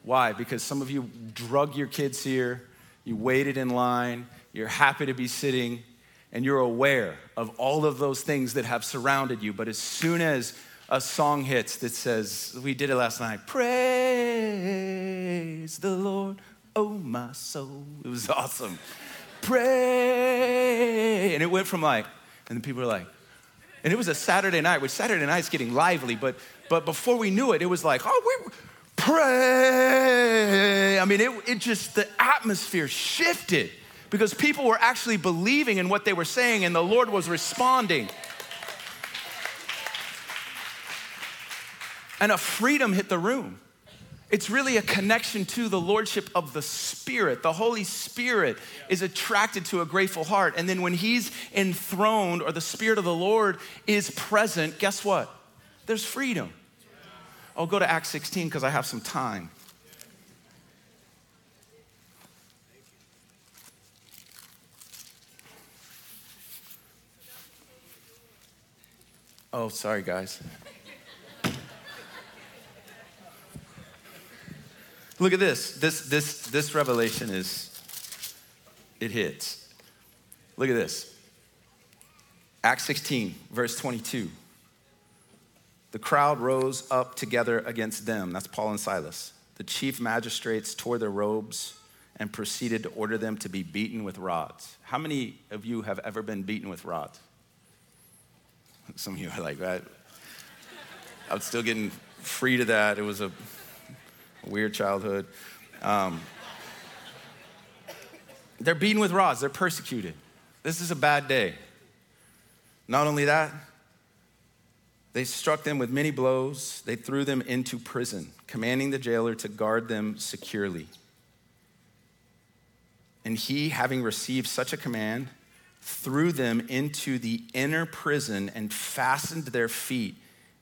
Why? Because some of you drug your kids here, you waited in line, you're happy to be sitting, and you're aware of all of those things that have surrounded you. But as soon as a song hits that says, we did it last night, praise the Lord, oh my soul. [LAUGHS] It was awesome pray. And it went from like, and then people were like, and it was a Saturday night, which Saturday night's getting lively, but but before we knew it, it was like, oh, we pray. I mean, it, it just, the atmosphere shifted because people were actually believing in what they were saying and the Lord was responding. And a freedom hit the room. It's really a connection to the lordship of the Spirit. The Holy Spirit is attracted to a grateful heart. And then when He's enthroned or the Spirit of the Lord is present, guess what? There's freedom. I'll go to Acts 16 because I have some time. Oh, sorry, guys. Look at this. This, this, this revelation is, it hits. Look at this. Acts 16, verse 22. The crowd rose up together against them. That's Paul and Silas. The chief magistrates tore their robes and proceeded to order them to be beaten with rods. How many of you have ever been beaten with rods? Some of you are like, I, I'm still getting free to that. It was a weird childhood. Um, They're beaten with rods, they're persecuted. This is a bad day. Not only that, they struck them with many blows. They threw them into prison, commanding the jailer to guard them securely. And he, having received such a command, threw them into the inner prison and fastened their feet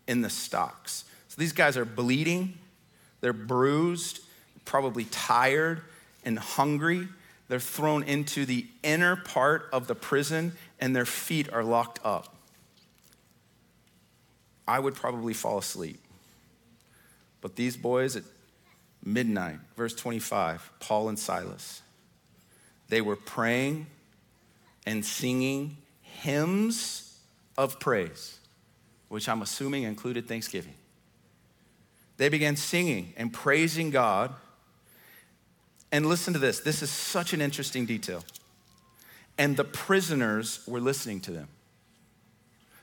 in the stocks. So these guys are bleeding, they're bruised, probably tired and hungry. They're thrown into the inner part of the prison and their feet are locked up. I would probably fall asleep. But these boys at midnight, verse 25, Paul and Silas, they were praying and singing hymns of praise, which I'm assuming included thanksgiving. They began singing and praising God. And listen to this this is such an interesting detail. And the prisoners were listening to them.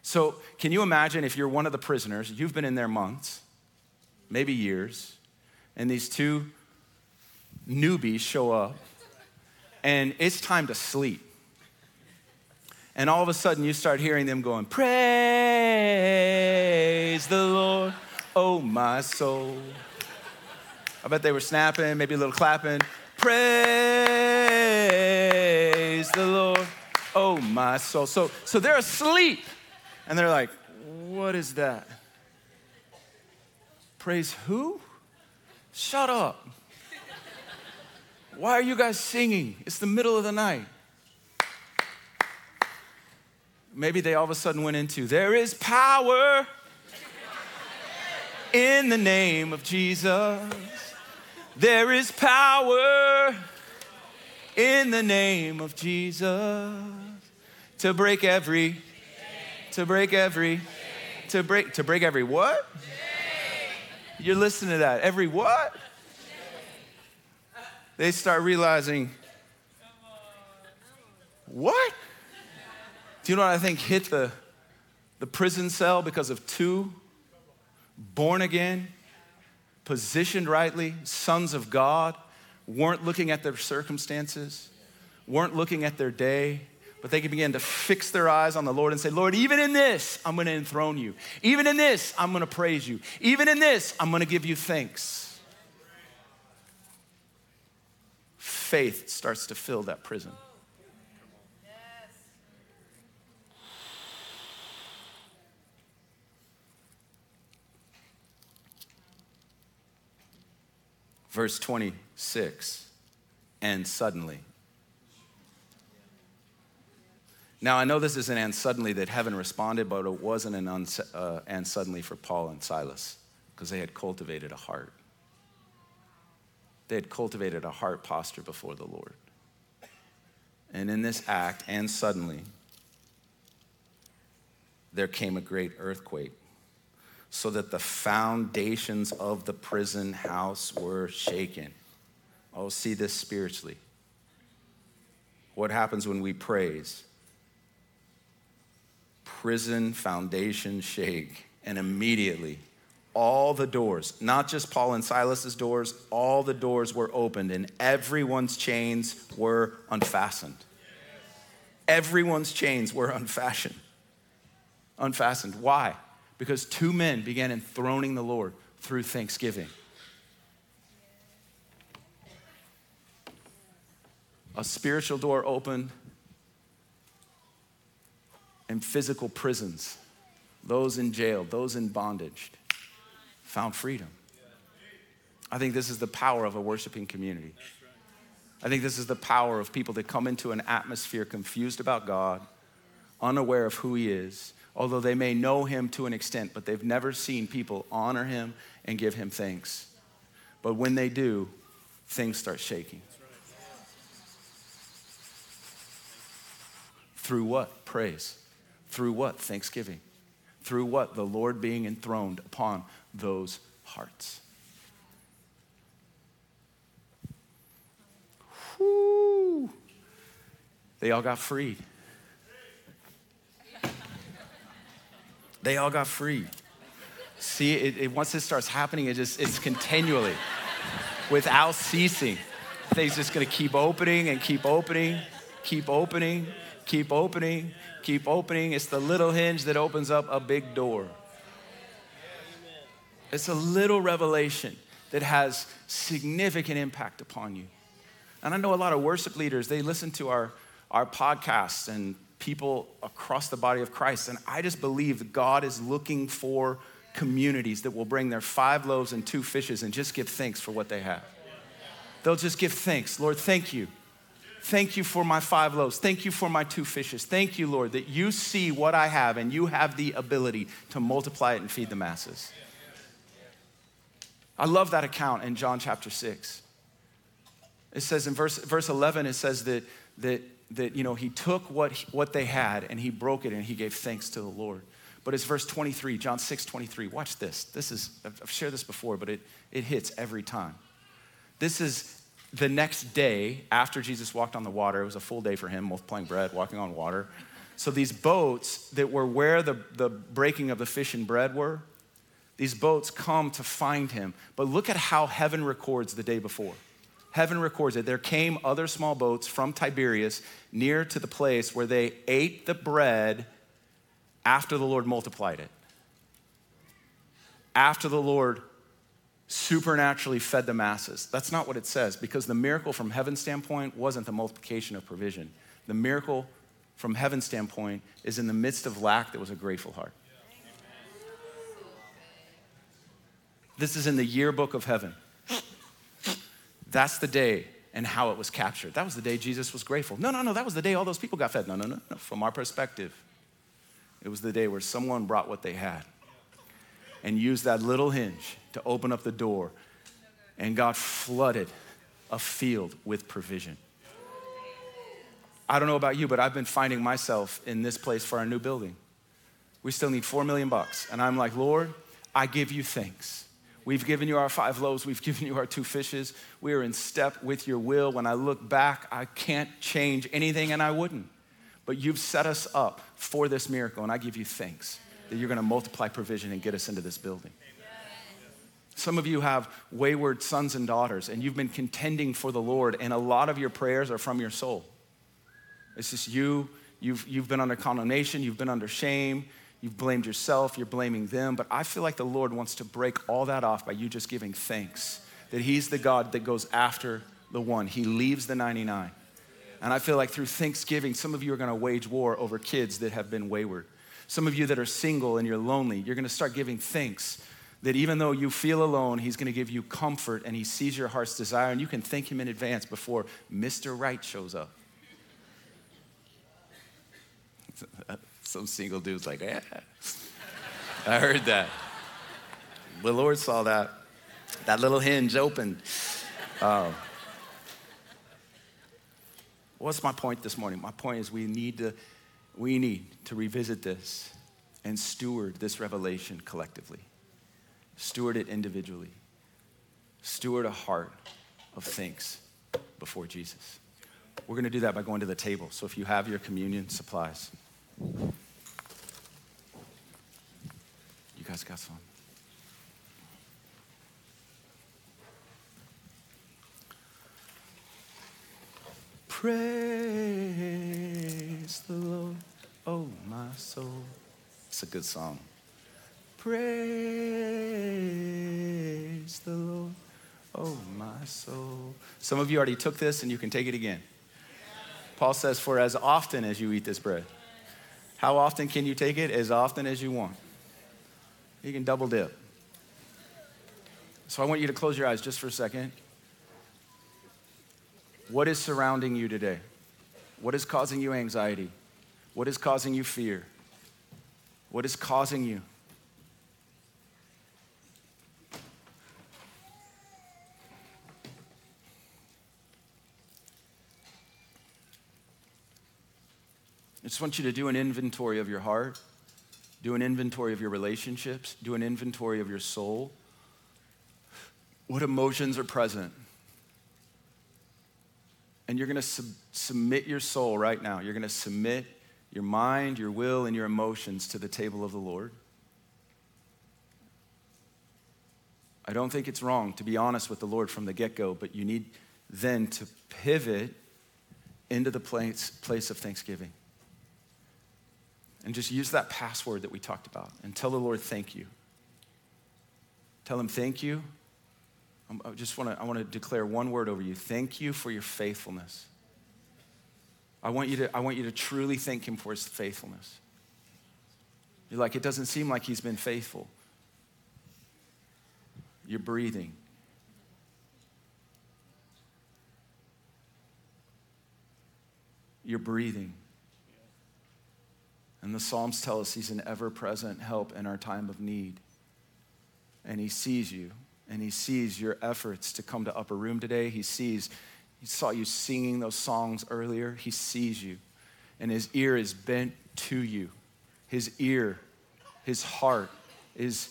So, can you imagine if you're one of the prisoners, you've been in there months, maybe years, and these two newbies show up, and it's time to sleep. And all of a sudden, you start hearing them going, Praise the Lord, oh my soul. I bet they were snapping, maybe a little clapping. Praise the Lord, oh my soul. So, so they're asleep. And they're like, What is that? Praise who? Shut up. Why are you guys singing? It's the middle of the night. Maybe they all of a sudden went into, There is power in the name of Jesus. There is power in the name of Jesus to break every to break every to break to break every what? You're listening to that. Every what? They start realizing what? Do you know what I think hit the, the prison cell because of two born again, positioned rightly, sons of God, weren't looking at their circumstances, weren't looking at their day, but they can begin to fix their eyes on the Lord and say, Lord, even in this, I'm going to enthrone you. Even in this, I'm going to praise you. Even in this, I'm going to give you thanks. Faith starts to fill that prison. Verse 26, and suddenly. Now, I know this is an and suddenly that heaven responded, but it wasn't an uh, and suddenly for Paul and Silas because they had cultivated a heart. They had cultivated a heart posture before the Lord. And in this act, and suddenly, there came a great earthquake, so that the foundations of the prison house were shaken. Oh, see this spiritually. What happens when we praise? prison foundation shake. And immediately, all the doors, not just Paul and Silas's doors, all the doors were opened and everyone's chains were unfastened. Everyone's chains were unfastened. Unfastened. Why? Because two men began enthroning the Lord through thanksgiving. A spiritual door opened and physical prisons, those in jail, those in bondage, found freedom. I think this is the power of a worshiping community. I think this is the power of people that come into an atmosphere confused about God, unaware of who He is, although they may know Him to an extent, but they've never seen people honor Him and give Him thanks. But when they do, things start shaking. Through what? Praise. Through what? Thanksgiving. Through what? The Lord being enthroned upon those hearts. Whew. They all got freed. They all got free. See, it, it, once this starts happening, it just, it's continually, without ceasing. thing's just gonna keep opening and keep opening, keep opening, keep opening, keep opening. It's the little hinge that opens up a big door. It's a little revelation that has significant impact upon you. And I know a lot of worship leaders, they listen to our, our podcasts and people across the body of Christ. And I just believe God is looking for communities that will bring their five loaves and two fishes and just give thanks for what they have. They'll just give thanks. Lord, thank you. Thank you for my five loaves. Thank you for my two fishes. Thank you, Lord, that you see what I have and you have the ability to multiply it and feed the masses. I love that account in John chapter 6. It says in verse, verse 11, it says that, that, that you know, he took what, what they had and he broke it and he gave thanks to the Lord. But it's verse 23, John 6, 23. Watch this. This is, I've shared this before, but it, it hits every time. This is the next day after Jesus walked on the water. It was a full day for him, multiplying bread, walking on water. So these boats that were where the, the breaking of the fish and bread were, these boats come to find him. But look at how heaven records the day before. Heaven records it. There came other small boats from Tiberias near to the place where they ate the bread after the Lord multiplied it. After the Lord supernaturally fed the masses. That's not what it says because the miracle from heaven's standpoint wasn't the multiplication of provision. The miracle from heaven's standpoint is in the midst of lack, there was a grateful heart. This is in the yearbook of heaven. That's the day and how it was captured. That was the day Jesus was grateful. No, no, no, that was the day all those people got fed. No, no, no, no. From our perspective, it was the day where someone brought what they had and used that little hinge to open up the door, and God flooded a field with provision. I don't know about you, but I've been finding myself in this place for our new building. We still need four million bucks. And I'm like, Lord, I give you thanks We've given you our five loaves, we've [LAUGHS] given you our two fishes. We are in step with your will. When I look back, I can't change anything and I wouldn't. But you've set us up for this miracle, and I give you thanks that you're going to multiply provision and get us into this building. Some of you have wayward sons and daughters, and you've been contending for the Lord, and a lot of your prayers are from your soul. It's just you, you've, you've been under condemnation, you've been under shame, You've blamed yourself, you're blaming them, but I feel like the Lord wants to break all that off by you just giving thanks that He's the God that goes after the one, He leaves the 99. And I feel like through Thanksgiving, some of you are gonna wage war over kids that have been wayward. Some of you that are single and you're lonely, you're gonna start giving thanks that even though you feel alone, He's gonna give you comfort and He sees your heart's desire, and you can thank Him in advance before Mr. Right shows up. Some single dude's like, yeah. I heard that. The Lord saw that. That little hinge opened. Um, what's my point this morning? My point is we need to, we need to revisit this and steward this revelation collectively. Steward it individually. Steward a heart of thanks before Jesus. We're going to do that by going to the table. So if you have your communion supplies, You guys got some? Praise the Lord, oh my soul. It's a good song. Praise the Lord, oh my soul. Some of you already took this and you can take it again. Paul says, For as often as you eat this bread, how often can you take it? As often as you want. You can double dip. So I want you to close your eyes just for a second. What is surrounding you today? What is causing you anxiety? What is causing you fear? What is causing you? I just want you to do an inventory of your heart. Do an inventory of your relationships, do an inventory of your soul. What emotions are present? And you're going to sub- submit your soul right now. You're going to submit your mind, your will, and your emotions to the table of the Lord. I don't think it's wrong to be honest with the Lord from the get go, but you need, then to pivot into the place, place of thanksgiving. And just use that password that we talked about and tell the Lord, thank you. Tell him, thank you. Um, I just want to, I want to declare one word over you. Thank you for your faithfulness. I want you to, I want you to truly thank him for his faithfulness. You're like, it doesn't seem like he's been faithful. You're breathing. You're breathing. And the Psalms tell us he's an ever present help in our time of need. And he sees you, and he sees your efforts to come to Upper Room today. He sees, he saw you singing those songs earlier. He sees you, and his ear is bent to you. His ear, his heart is,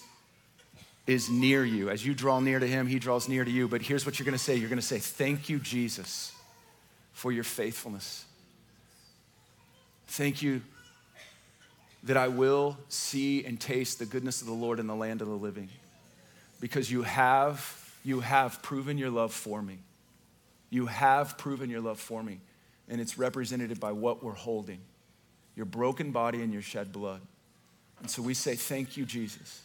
is near you. As you draw near to him, he draws near to you. But here's what you're going to say you're going to say, Thank you, Jesus, for your faithfulness. Thank you that I will see and taste the goodness of the Lord in the land of the living. Because you have, you have proven your love for me. You have proven your love for me. And it's represented by what we're holding your broken body and your shed blood. And so we say, Thank you, Jesus.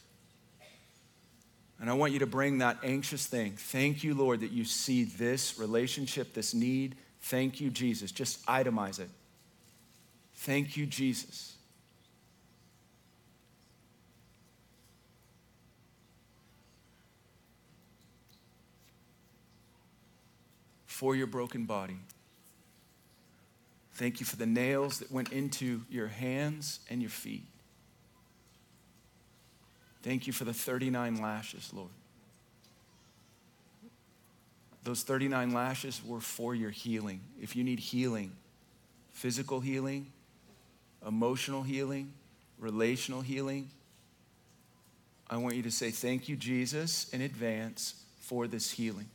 And I want you to bring that anxious thing. Thank you, Lord, that you see this relationship, this need. Thank you, Jesus. Just itemize it. Thank you, Jesus. For your broken body. Thank you for the nails that went into your hands and your feet. Thank you for the 39 lashes, Lord. Those 39 lashes were for your healing. If you need healing, physical healing, emotional healing, relational healing, I want you to say, Thank you, Jesus, in advance for this healing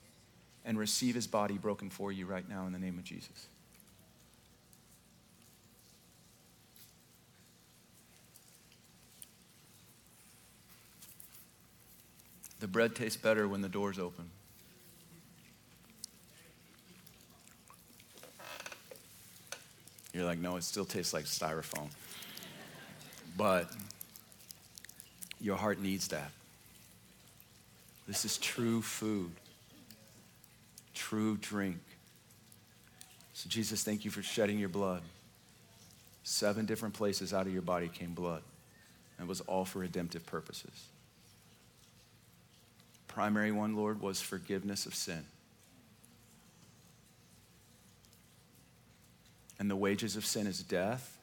and receive his body broken for you right now in the name of Jesus. The bread tastes better when the door's open. You're like, no, it still tastes like styrofoam. But your heart needs that. This is true food, true drink. So, Jesus, thank you for shedding your blood. Seven different places out of your body came blood, and it was all for redemptive purposes. Primary one, Lord, was forgiveness of sin. And the wages of sin is death.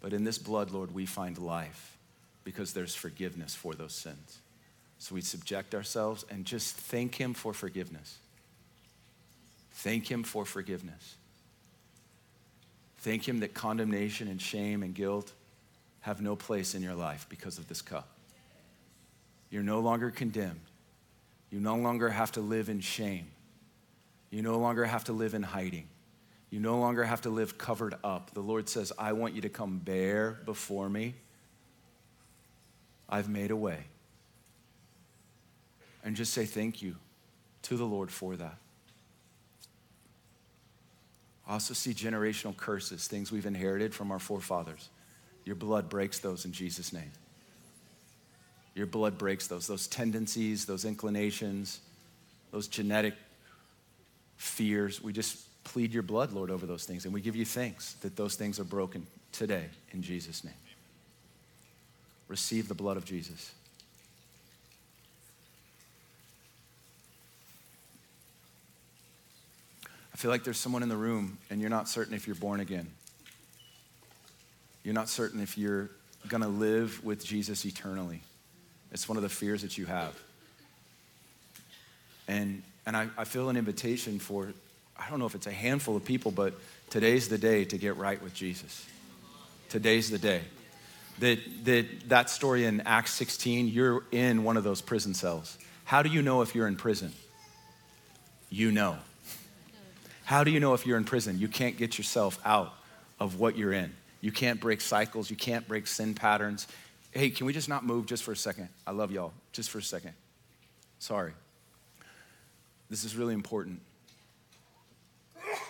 But in this blood, Lord, we find life because there's forgiveness for those sins. So we subject ourselves and just thank Him for forgiveness. Thank Him for forgiveness. Thank Him that condemnation and shame and guilt have no place in your life because of this cup. You're no longer condemned. You no longer have to live in shame. You no longer have to live in hiding. You no longer have to live covered up. The Lord says, I want you to come bare before me. I've made a way. And just say thank you to the Lord for that. I also see generational curses, things we've inherited from our forefathers. Your blood breaks those in Jesus' name. Your blood breaks those, those tendencies, those inclinations, those genetic fears. We just plead your blood, Lord, over those things. And we give you thanks that those things are broken today in Jesus' name. Receive the blood of Jesus. Feel like there's someone in the room and you're not certain if you're born again. You're not certain if you're going to live with Jesus eternally. It's one of the fears that you have. And, and I, I feel an invitation for I don't know if it's a handful of people, but today's the day to get right with Jesus. Today's the day. That, that, that story in Acts 16, you're in one of those prison cells. How do you know if you're in prison? You know. How do you know if you're in prison? You can't get yourself out of what you're in. You can't break cycles. You can't break sin patterns. Hey, can we just not move just for a second? I love y'all. Just for a second. Sorry. This is really important.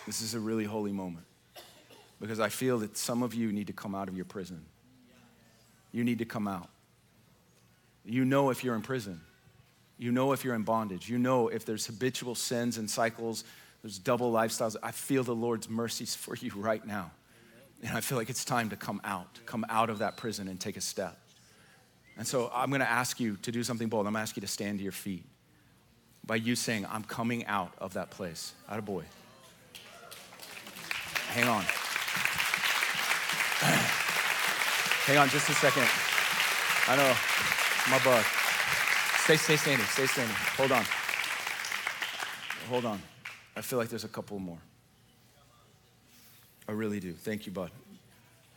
This is a really holy moment because I feel that some of you need to come out of your prison. You need to come out. You know if you're in prison. You know if you're in bondage. You know if there's habitual sins and cycles, there's double lifestyles. I feel the Lord's mercies for you right now. And I feel like it's time to come out, come out of that prison and take a step. And so I'm going to ask you to do something bold. I'm going to ask you to stand to your feet by you saying, I'm coming out of that place. Out of boy. Hang on. [CLEARS THROAT] Hang on just a second. I know, my bug. Stay, stay standing, stay standing. Hold on. Hold on. I feel like there's a couple more. I really do. Thank you, bud.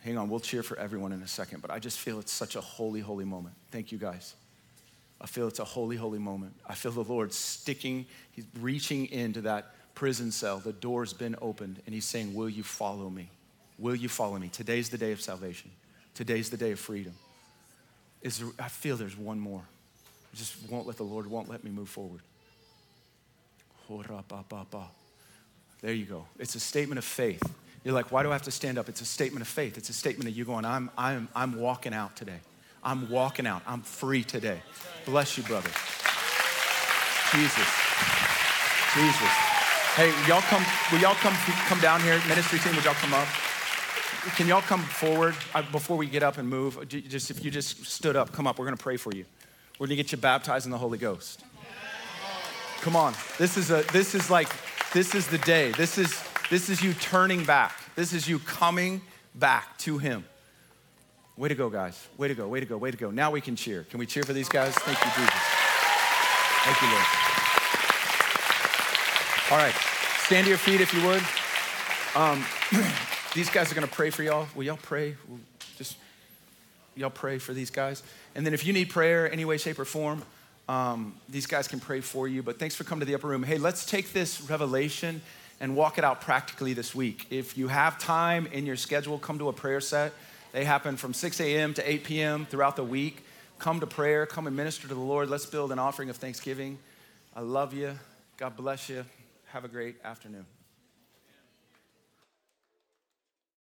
Hang on, we'll cheer for everyone in a second, but I just feel it's such a holy, holy moment. Thank you, guys. I feel it's a holy, holy moment. I feel the Lord sticking, He's reaching into that prison cell. The door's been opened, and He's saying, Will you follow me? Will you follow me? Today's the day of salvation. Today's the day of freedom. Is there, I feel there's one more. I just won't let the Lord won't let me move forward. There you go. It's a statement of faith. You're like, why do I have to stand up? It's a statement of faith. It's a statement of you going, I'm, I'm, I'm walking out today. I'm walking out. I'm free today. Bless you, brother. Jesus. Jesus. Hey, y'all come, will y'all come, come down here? Ministry team, would y'all come up? Can y'all come forward uh, before we get up and move? Just if you just stood up, come up. We're going to pray for you. We're going to get you baptized in the Holy Ghost. Come on. This is a this is like this is the day. This is this is you turning back. This is you coming back to him. Way to go, guys. Way to go. Way to go. Way to go. Now we can cheer. Can we cheer for these guys? Thank you, Jesus. Thank you, Lord. All right. Stand to your feet if you would. Um, [CLEARS THROAT] these guys are going to pray for y'all. Will y'all pray? Just y'all pray for these guys. And then if you need prayer any way, shape, or form, um, these guys can pray for you. But thanks for coming to the upper room. Hey, let's take this revelation and walk it out practically this week. If you have time in your schedule, come to a prayer set. They happen from 6 a.m. to 8 p.m. throughout the week. Come to prayer, come and minister to the Lord. Let's build an offering of thanksgiving. I love you. God bless you. Have a great afternoon.